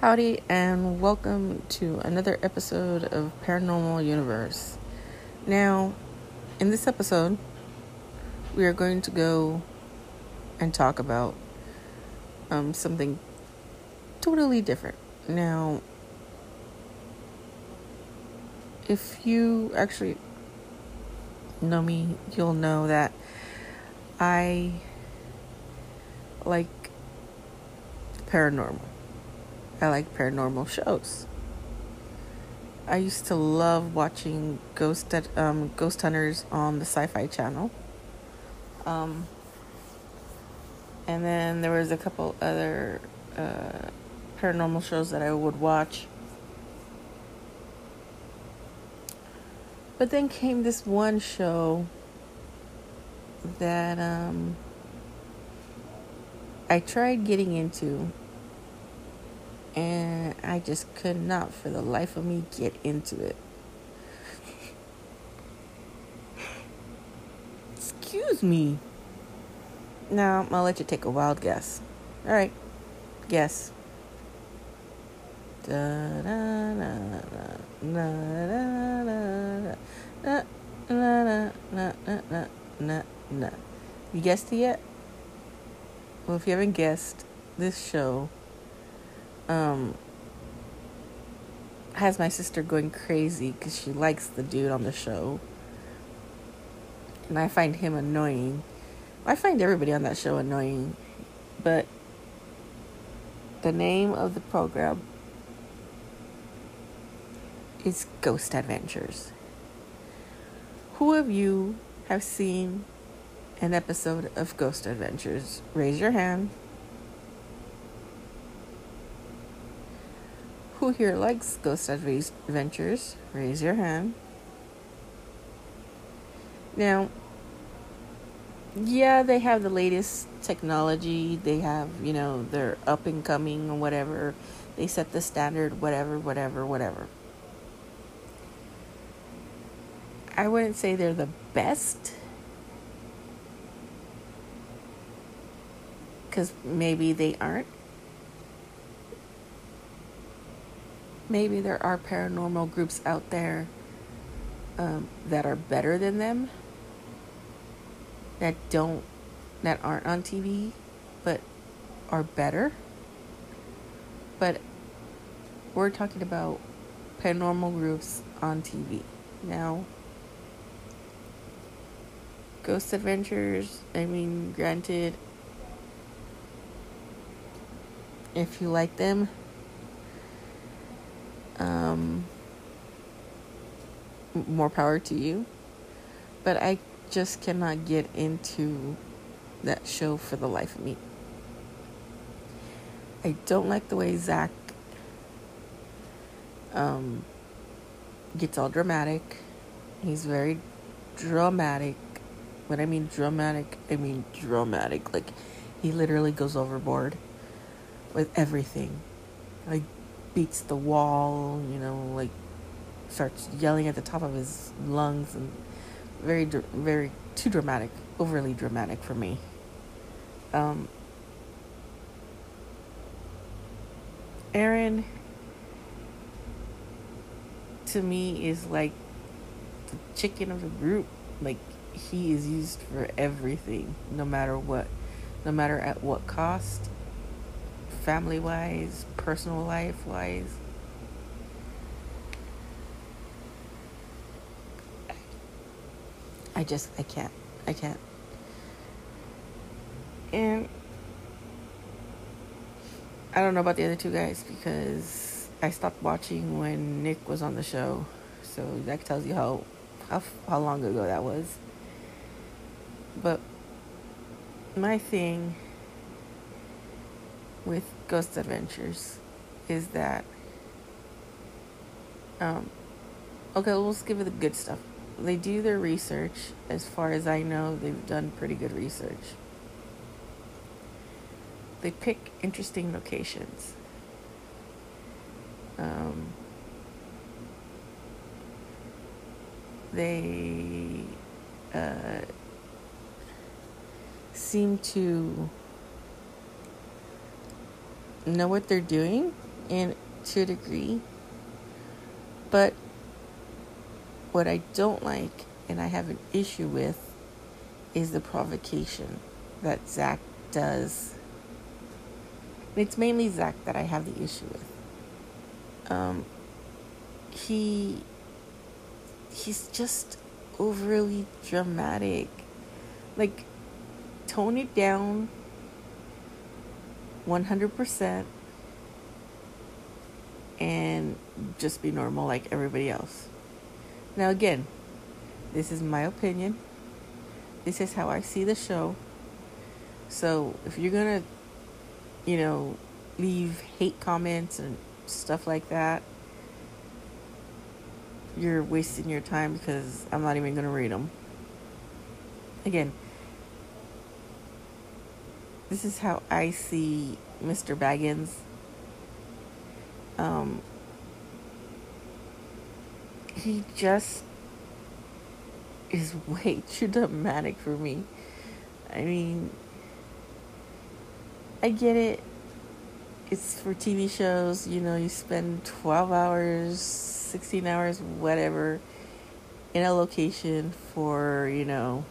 Howdy, and welcome to another episode of Paranormal Universe. Now, in this episode, we are going to go and talk about um, something totally different. Now, if you actually know me, you'll know that I like paranormal. I like paranormal shows. I used to love watching Ghost um, Ghost Hunters on the Sci-Fi Channel. Um, and then there was a couple other uh, paranormal shows that I would watch. But then came this one show that um, I tried getting into, and I just could not for the life of me get into it. Excuse me. Now, I'll let you take a wild guess. All right. Guess. You guessed it yet? Well, if you haven't guessed, this show um, has my sister going crazy because she likes the dude on the show. And I find him annoying. I find everybody on that show annoying. But the name of the program is Ghost Adventures. Who of you have seen an episode of Ghost Adventures? Raise your hand. Who here likes Ghost Adventures? Raise your hand. Now, yeah, they have the latest technology. They have, you know, they're up and coming or whatever. They set the standard, whatever, whatever, whatever. I wouldn't say they're the best. Because maybe they aren't. Maybe there are paranormal groups out there um, that are better than them that don't that aren't on TV but are better. But we're talking about paranormal groups on TV. Now Ghost Adventures, I mean granted if you like them um more power to you. But I just cannot get into that show for the life of me. I don't like the way Zak um, gets all dramatic. He's very dramatic. When I mean dramatic, I mean dramatic. Like, he literally goes overboard with everything. Like, beats the wall, you know, like, starts yelling at the top of his lungs and very, very too dramatic, overly dramatic for me. Um, Aaron, to me, is like the chicken of the group. Like, he is used for everything, no matter what, no matter at what cost, family wise, personal life wise. I just, I can't. I can't. And I don't know about the other two guys because I stopped watching when Nick was on the show. So that tells you how how how long ago that was. But my thing with Ghost Adventures is that um okay, let's give it the good stuff they do their research. As far as I know, they've done pretty good research. They pick interesting locations. Um, they uh, seem to know what they're doing and to a degree. But what I don't like and I have an issue with is the provocation that Zak does. It's mainly Zak that I have the issue with. Um, he he's just overly dramatic. Like tone it down 100% and just be normal like everybody else. Now, again, this is my opinion. This is how I see the show. So, if you're going to, you know, leave hate comments and stuff like that, you're wasting your time because I'm not even going to read them. Again, this is how I see Mr. Bagans. Um, he just is way too dramatic for me. I mean, I get it. It's for TV shows, you know, you spend 12 hours, 16 hours, whatever, in a location for, you know,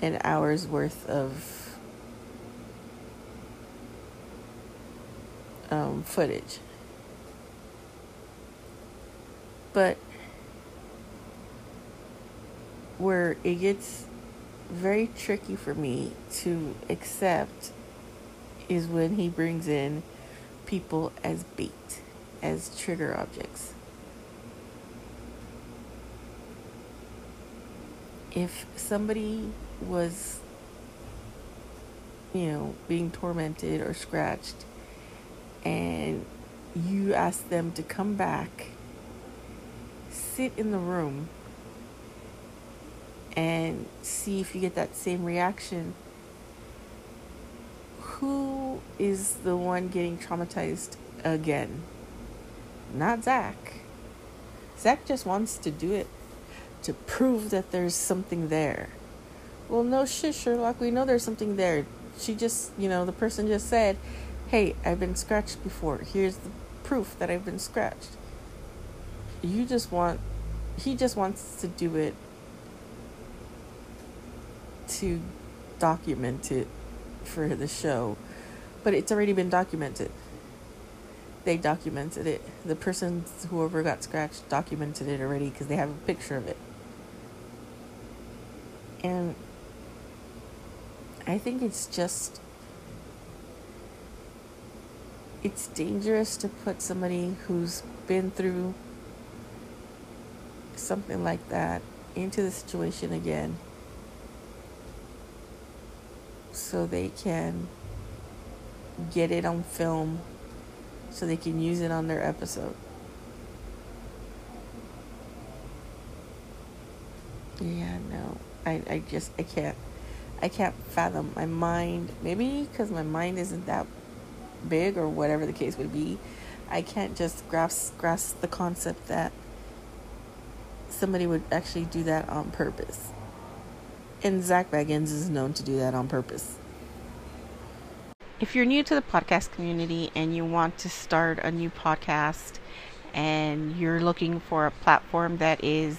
an hour's worth of um, footage. But where it gets very tricky for me to accept is when he brings in people as bait, as trigger objects. If somebody was, you know, being tormented or scratched and you ask them to come back, sit in the room, and see if you get that same reaction. Who is the one getting traumatized again? Not Zak. Zak just wants to do it to prove that there's something there. Well, no shit, Sherlock. We know there's something there. She just, you know, the person just said, hey, I've been scratched before. Here's the proof that I've been scratched. You just want, he just wants to do it to document it for the show, but it's already been documented. They documented it. The person, whoever got scratched, documented it already because they have a picture of it. And I think it's just it's dangerous to put somebody who's been through something like that into the situation again so they can get it on film so they can use it on their episode. Yeah, no. I, I just I can't I can't fathom my mind. Maybe because my mind isn't that big or whatever the case would be, I can't just grasp grasp the concept that somebody would actually do that on purpose. And Zak Bagans is known to do that on purpose. If you're new to the podcast community and you want to start a new podcast and you're looking for a platform that is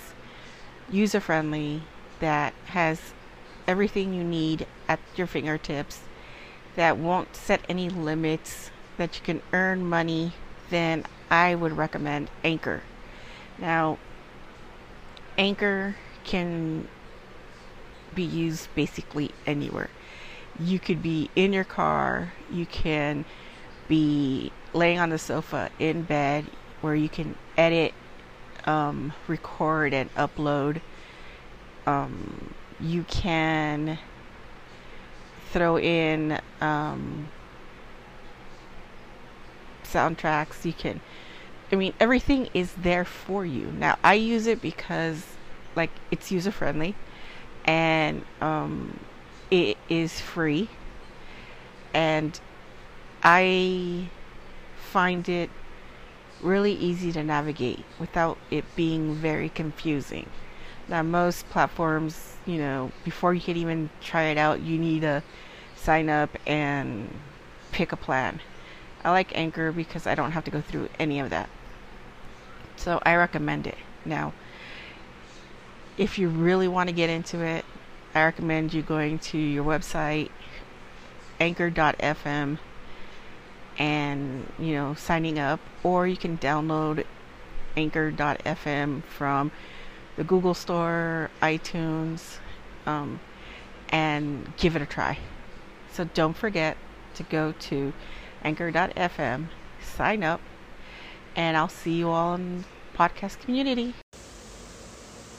user friendly, that has everything you need at your fingertips, that won't set any limits, that you can earn money, then I would recommend Anchor. Now, Anchor can be used basically anywhere. You could be in your car, you can be laying on the sofa in bed where you can edit, um, record, and upload. Um, you can throw in um, soundtracks. You can, I mean, everything is there for you. Now, I use it because, like, it's user friendly and um, it is free. And I find it really easy to navigate without it being very confusing. Now, most platforms, you know, before you can even try it out, you need to sign up and pick a plan. I like Anchor because I don't have to go through any of that. So I recommend it. Now, if you really want to get into it, I recommend you going to your website, anchor.fm, and you know signing up, or you can download anchor.fm from the Google Store, iTunes, um, and give it a try. So don't forget to go to anchor.fm, sign up, and I'll see you all in podcast community.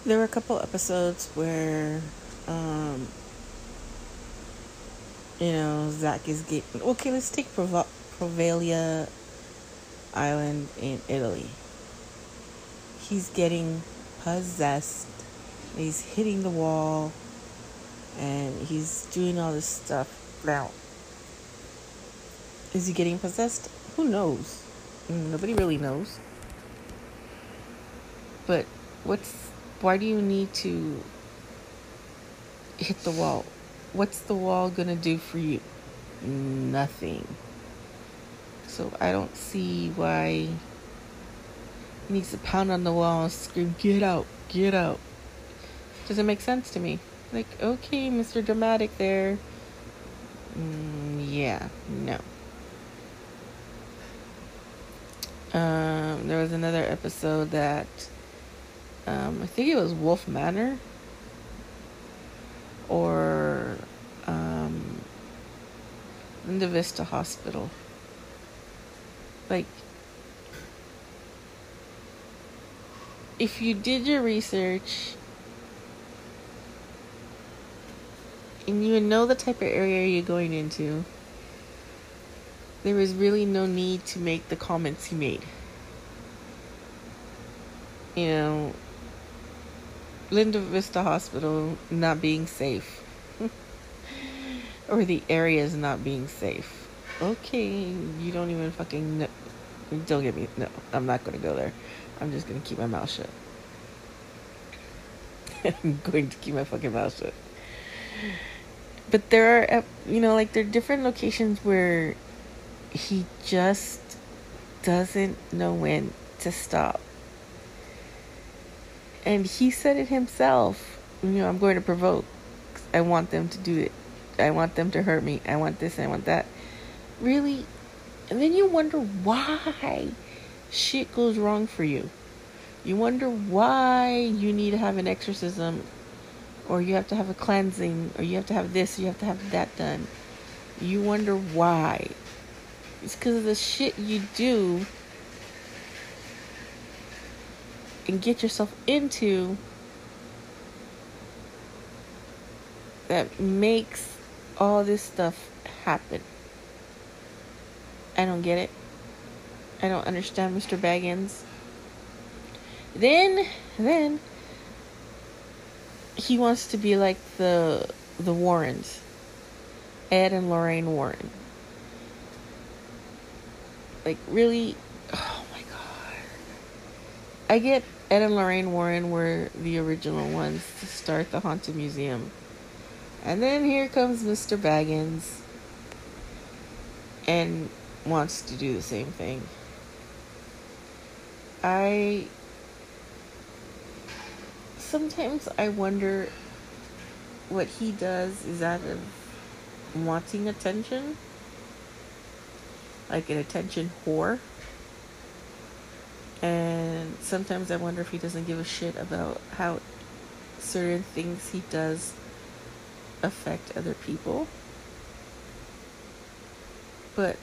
There were a couple episodes where, um, you know, Zak is getting. Okay, let's take Prov- Provalia Island in Italy. He's getting possessed. He's hitting the wall and he's doing all this stuff. Now, is he getting possessed? Who knows? Mm, nobody really knows. But what's why do you need to hit the wall? What's the wall going to do for you? Nothing. So I don't see why he needs to pound on the wall and scream, Get out, get out. Doesn't make sense to me. Like, okay, Mr. Dramatic there. Mm, yeah, no. Um, there was another episode that um, I think it was Wolf Manor or um, Linda Vista Hospital. Like, if you did your research and you know the type of area you're going into, there was really no need to make the comments he made. You know, Linda Vista Hospital not being safe, or the areas not being safe. Okay, you don't even fucking know. Don't get me. No, I'm not gonna go there. I'm just gonna keep my mouth shut. I'm going to keep my fucking mouth shut but there are uh, you know like there are different locations where he just doesn't know when to stop. And he said it himself you know i'm going to provoke. I want them to do it. I want them to hurt me. I want this i want that. Really? And then you wonder why shit goes wrong for you. You wonder why you need to have an exorcism or you have to have a cleansing, or you have to have this, you have to have that done. You wonder why. It's because of the shit you do and get yourself into that makes all this stuff happen. I don't get it. I don't understand Mr. Bagans. Then, then, he wants to be like the the Warrens, Ed and Lorraine Warren. Like really, oh my god! I get Ed and Lorraine Warren were the original ones to start the haunted museum, and then here comes Mr. Bagans, and wants to do the same thing. I sometimes I wonder what he does is out of wanting attention, like an attention whore. And sometimes I wonder if he doesn't give a shit about how certain things he does affect other people. But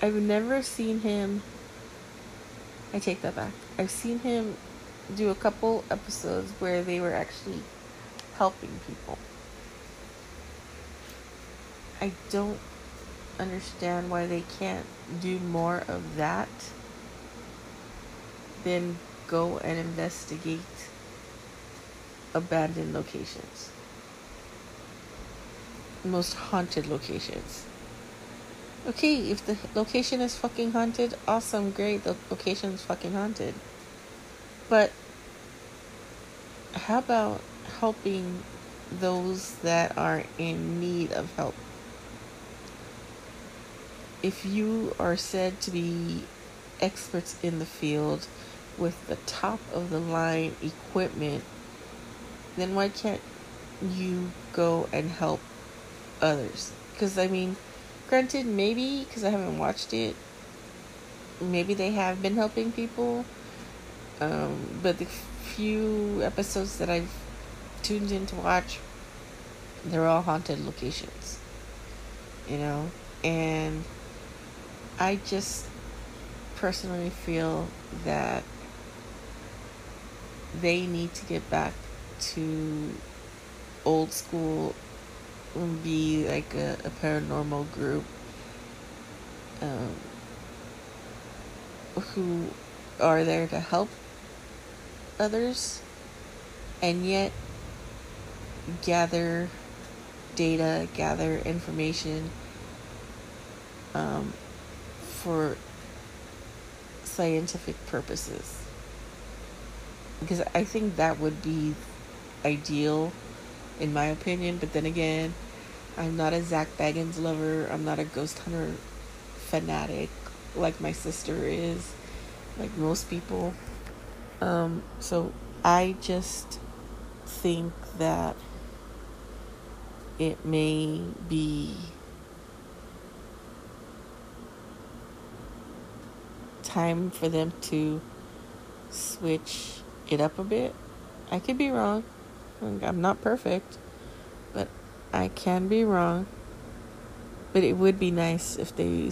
I've never seen him. I take that back. I've seen him do a couple episodes where they were actually helping people. I don't understand why they can't do more of that than go and investigate abandoned locations. Most haunted locations. Okay, if the location is fucking haunted, awesome, great, the location is fucking haunted. But how about helping those that are in need of help? if you are said to be experts in the field with the top of the line equipment, then why can't you go and help others? Because, I mean, granted, maybe because I haven't watched it, maybe they have been helping people. Um, but the few episodes that I've tuned in to watch, they're all haunted locations. You know? And I just personally feel that they need to get back to old school and be like a, a paranormal group um, who are there to help others and yet gather data, gather information um, for scientific purposes. Because I think that would be ideal, in my opinion. But then again, I'm not a Zak Bagans lover. I'm not a Ghost Hunter fanatic like my sister is, like most people. Um, so I just think that it may be time for them to switch it up a bit. I could be wrong. I'm not perfect, but I can be wrong. But it would be nice if they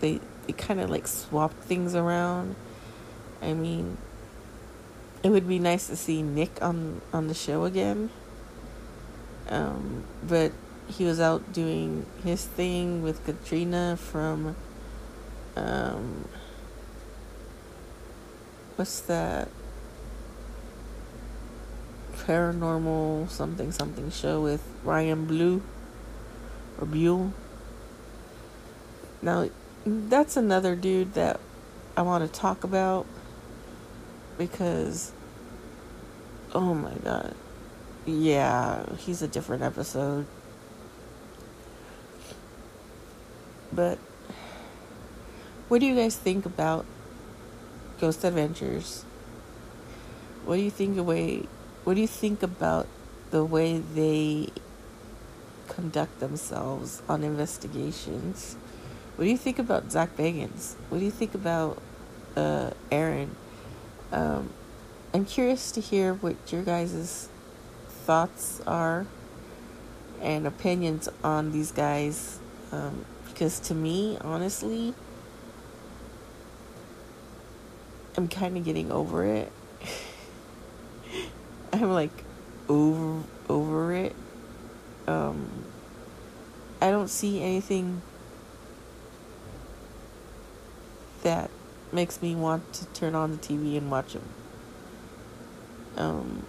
they they kind of like swap things around. I mean, it would be nice to see Nick on on the show again. Um, but he was out doing his thing with Katrina from um, what's that paranormal something something show with Ryan Blue or Buell. Now, that's another dude that I want to talk about because oh my god. Yeah, he's a different episode. But what do you guys think about Ghost Adventures. What do you think the way what do you think about the way they conduct themselves on investigations? What do you think about Zak Bagans? What do you think about uh, Aaron? Um, I'm curious to hear what your guys' thoughts are and opinions on these guys. Um, because to me, honestly, I'm kind of getting over it. I'm like over over it. Um I don't see anything that makes me want to turn on the TV and watch them. Um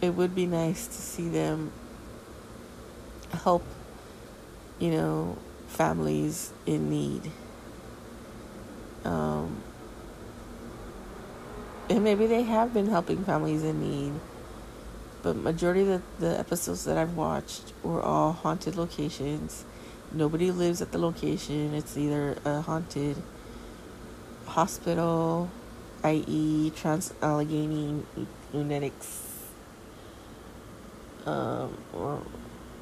it would be nice to see them help you know families in need. Um and maybe they have been helping families in need but majority of the, the episodes that i've watched were all haunted locations nobody lives at the location it's either a haunted hospital i.e trans allegheny lunatics um, or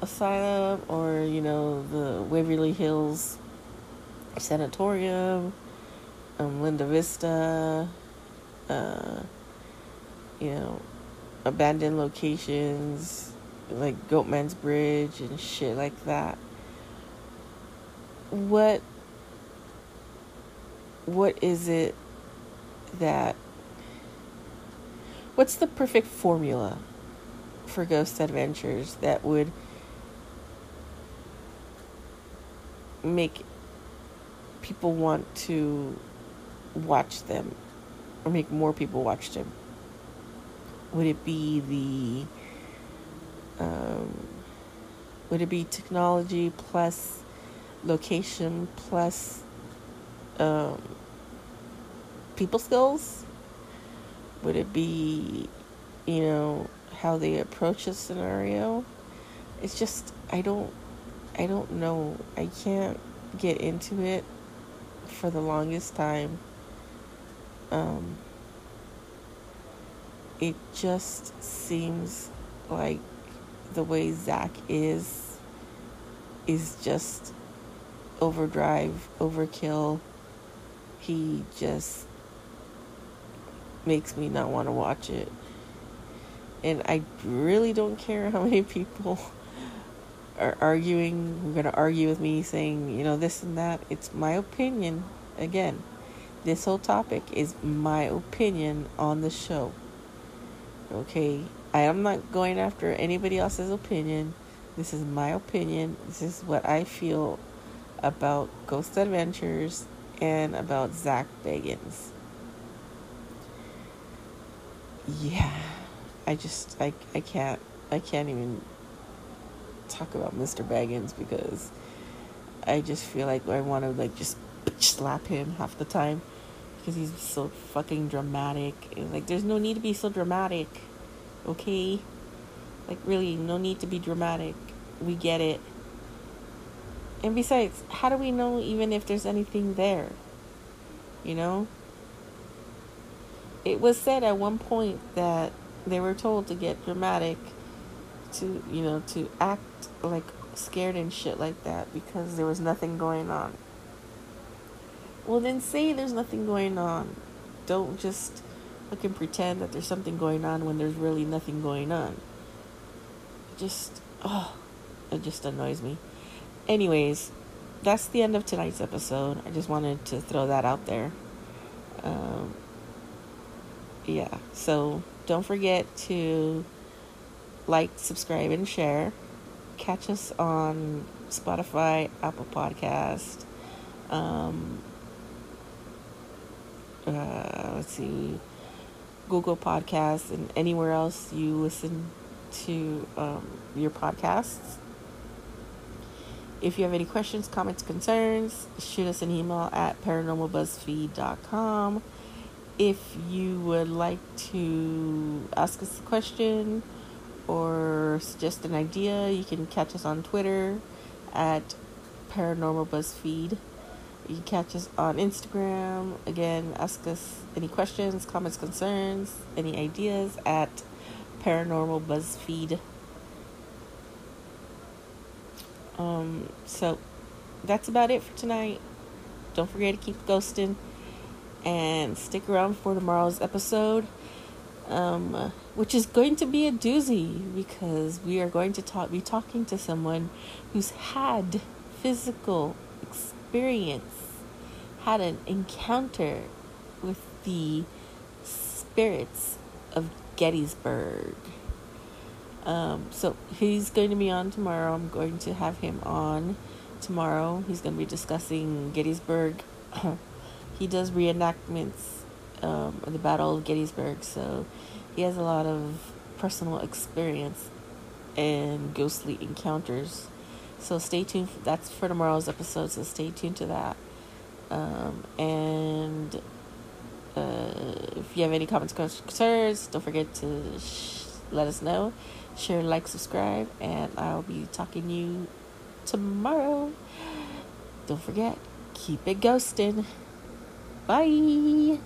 asylum or you know the waverly hills sanatorium um, linda vista uh, you know, abandoned locations like Goatman's Bridge and shit like that. What what is it that what's the perfect formula for ghost adventures that would make people want to watch them or make more people watch them? Would it be the um, would it be technology plus location plus um, people skills? Would it be, you know, how they approach a scenario? It's just I don't I don't know. I can't get into it for the longest time. Um, it just seems like the way Zak is is just overdrive, overkill. He just makes me not want to watch it. And I really don't care how many people are arguing, Are going to argue with me saying, you know, this and that. It's my opinion. Again, this whole topic is my opinion on the show. Okay? I am not going after anybody else's opinion. This is my opinion. This is what I feel about Ghost Adventures and about Zak Bagans. Yeah. I just I I can't I can't even talk about Mr. Bagans because I just feel like I want to like just bitch slap him half the time because he's so fucking dramatic. And, Like there's no need to be so dramatic. Okay? Like really no need to be dramatic. We get it. And besides, how do we know even if there's anything there? You know? It was said at one point that they were told to get dramatic to you know to act like scared and shit like that because there was nothing going on. Well then say there's nothing going on. Don't just fucking pretend that there's something going on when there's really nothing going on. Just oh it just annoys me. Anyways that's the end of tonight's episode. I just wanted to throw that out there. Um, yeah so don't forget to like, subscribe, and share. Catch us on Spotify, Apple Podcast. Um, uh, let's see, Google Podcasts, and anywhere else you listen to um, your podcasts. If you have any questions, comments, concerns, shoot us an email at paranormalbuzzfeed.com. If you would like to ask us a question, or suggest an idea, you can catch us on Twitter at Paranormal BuzzFeed. You can catch us on Instagram. Again, ask us any questions, comments, concerns, any ideas at Paranormal BuzzFeed. Um, so that's about it for tonight. Don't forget to keep ghosting and stick around for tomorrow's episode um, which is going to be a doozy because we are going to talk, be talking to someone who's had physical experience, had an encounter with the spirits of Gettysburg. Um, so he's going to be on tomorrow. I'm going to have him on tomorrow. He's going to be discussing Gettysburg. he does reenactments um, the Battle of Gettysburg, so he has a lot of personal experience and ghostly encounters. So stay tuned. That's for tomorrow's episode. So stay tuned to that. Um, and uh, if you have any comments, concerns, don't forget to sh- let us know. Share, like, subscribe, and I'll be talking to you tomorrow. Don't forget, keep it ghosting. Bye.